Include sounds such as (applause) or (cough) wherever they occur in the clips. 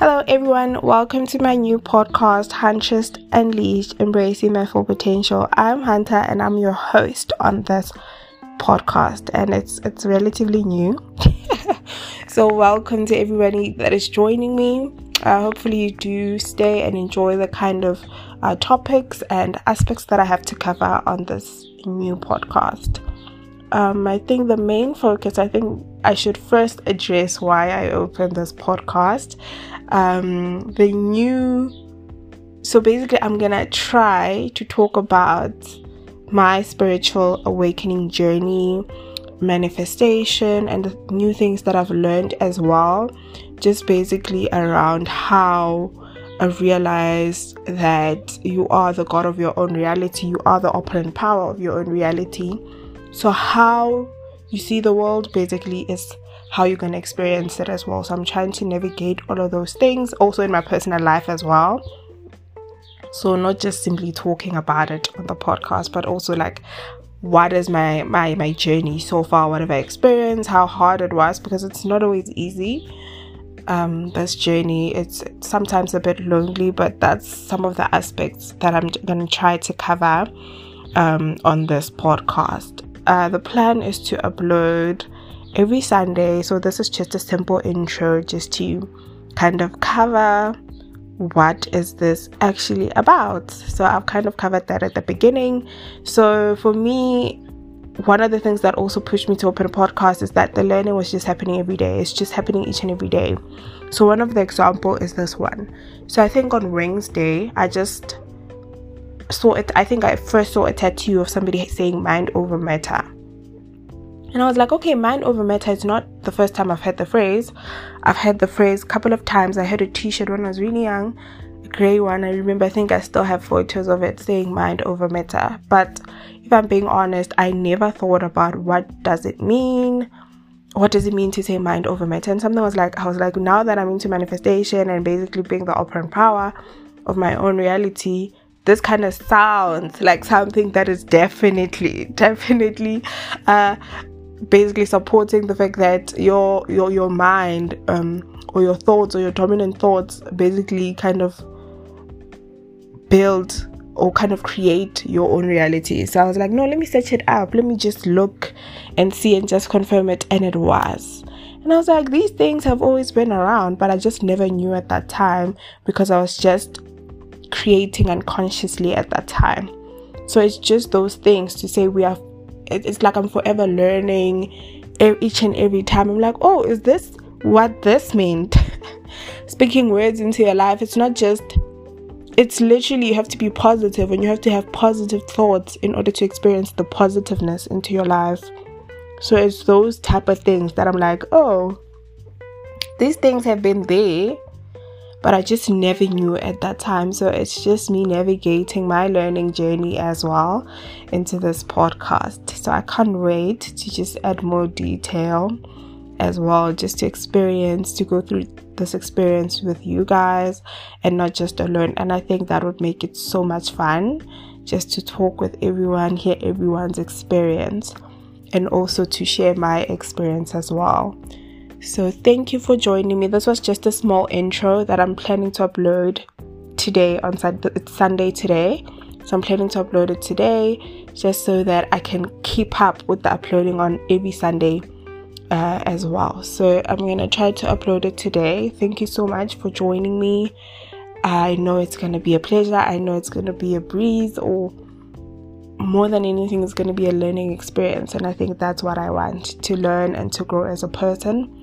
Hello, everyone. Welcome to my new podcast, Huntress Unleashed Embracing My Full Potential. I'm Hunter and I'm your host on this podcast, and it's it's relatively new. (laughs) so, welcome to everybody that is joining me. Uh, hopefully, you do stay and enjoy the kind of uh, topics and aspects that I have to cover on this new podcast. Um, I think the main focus, I think I should first address why I opened this podcast. Um, the new, so basically, I'm gonna try to talk about my spiritual awakening journey, manifestation, and the new things that I've learned as well. Just basically around how I realized that you are the God of your own reality, you are the operant power of your own reality. So, how you see the world basically is how you're going to experience it as well. So, I'm trying to navigate all of those things also in my personal life as well. So, not just simply talking about it on the podcast, but also like what is my my my journey so far? What have i experienced? How hard it was? Because it's not always easy. Um, this journey it's sometimes a bit lonely but that's some of the aspects that i'm going to try to cover um, on this podcast uh, the plan is to upload every sunday so this is just a simple intro just to kind of cover what is this actually about? So I've kind of covered that at the beginning. So for me, one of the things that also pushed me to open a podcast is that the learning was just happening every day. It's just happening each and every day. So one of the example is this one. So I think on Rings Day, I just saw it. I think I first saw a tattoo of somebody saying mind over matter. And I was like, okay, mind over matter is not the first time I've heard the phrase. I've heard the phrase a couple of times. I had a t shirt when I was really young, a grey one. I remember, I think I still have photos of it saying mind over matter. But if I'm being honest, I never thought about what does it mean? What does it mean to say mind over matter? And something was like, I was like, now that I'm into manifestation and basically being the operant power of my own reality, this kind of sounds like something that is definitely, (laughs) definitely uh, basically supporting the fact that your your your mind um, or your thoughts or your dominant thoughts basically kind of build or kind of create your own reality. So I was like, no, let me search it up. Let me just look and see and just confirm it. And it was. And I was like, these things have always been around, but I just never knew at that time because I was just creating unconsciously at that time. So it's just those things to say we are it's like I'm forever learning each and every time. I'm like, oh, is this what this meant? (laughs) Speaking words into your life, it's not just, it's literally you have to be positive and you have to have positive thoughts in order to experience the positiveness into your life. So it's those type of things that I'm like, oh, these things have been there but I just never knew at that time. So it's just me navigating my learning journey as well into this podcast. So I can't wait to just add more detail as well, just to experience, to go through this experience with you guys and not just alone. And I think that would make it so much fun just to talk with everyone, hear everyone's experience, and also to share my experience as well. So, thank you for joining me. This was just a small intro that I'm planning to upload today on it's Sunday today. So, I'm planning to upload it today just so that I can keep up with the uploading on every Sunday uh, as well. So, I'm going to try to upload it today. Thank you so much for joining me. I know it's going to be a pleasure. I know it's going to be a breeze or more than anything it's going to be a learning experience and i think that's what i want to learn and to grow as a person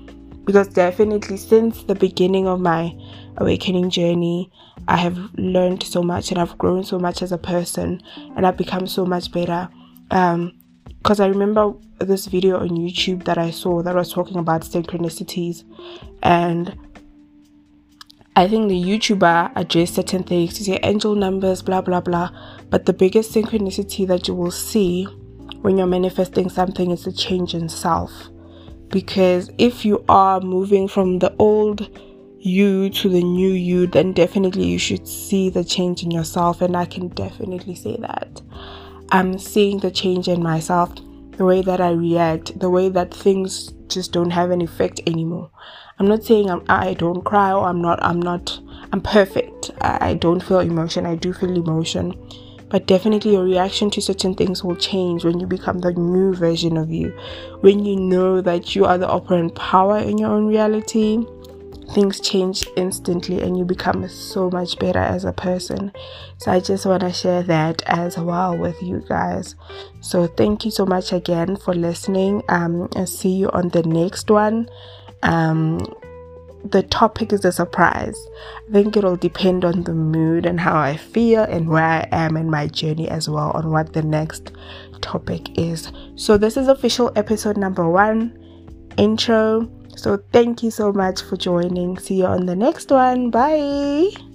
because definitely since the beginning of my awakening journey, I have learned so much and I've grown so much as a person and I've become so much better. Um, because I remember this video on YouTube that I saw that was talking about synchronicities, and I think the YouTuber addressed certain things to say angel numbers, blah blah blah. But the biggest synchronicity that you will see when you're manifesting something is the change in self because if you are moving from the old you to the new you, then definitely you should see the change in yourself. And I can definitely say that. I'm seeing the change in myself, the way that I react, the way that things just don't have an effect anymore. I'm not saying I'm, I don't cry or I'm not I'm not I'm perfect. I, I don't feel emotion. I do feel emotion. But definitely your reaction to certain things will change when you become the new version of you. When you know that you are the operant power in your own reality, things change instantly and you become so much better as a person. So I just want to share that as well with you guys. So thank you so much again for listening. Um, I'll see you on the next one. Um, the topic is a surprise. I think it'll depend on the mood and how I feel and where I am in my journey as well on what the next topic is. So, this is official episode number one intro. So, thank you so much for joining. See you on the next one. Bye.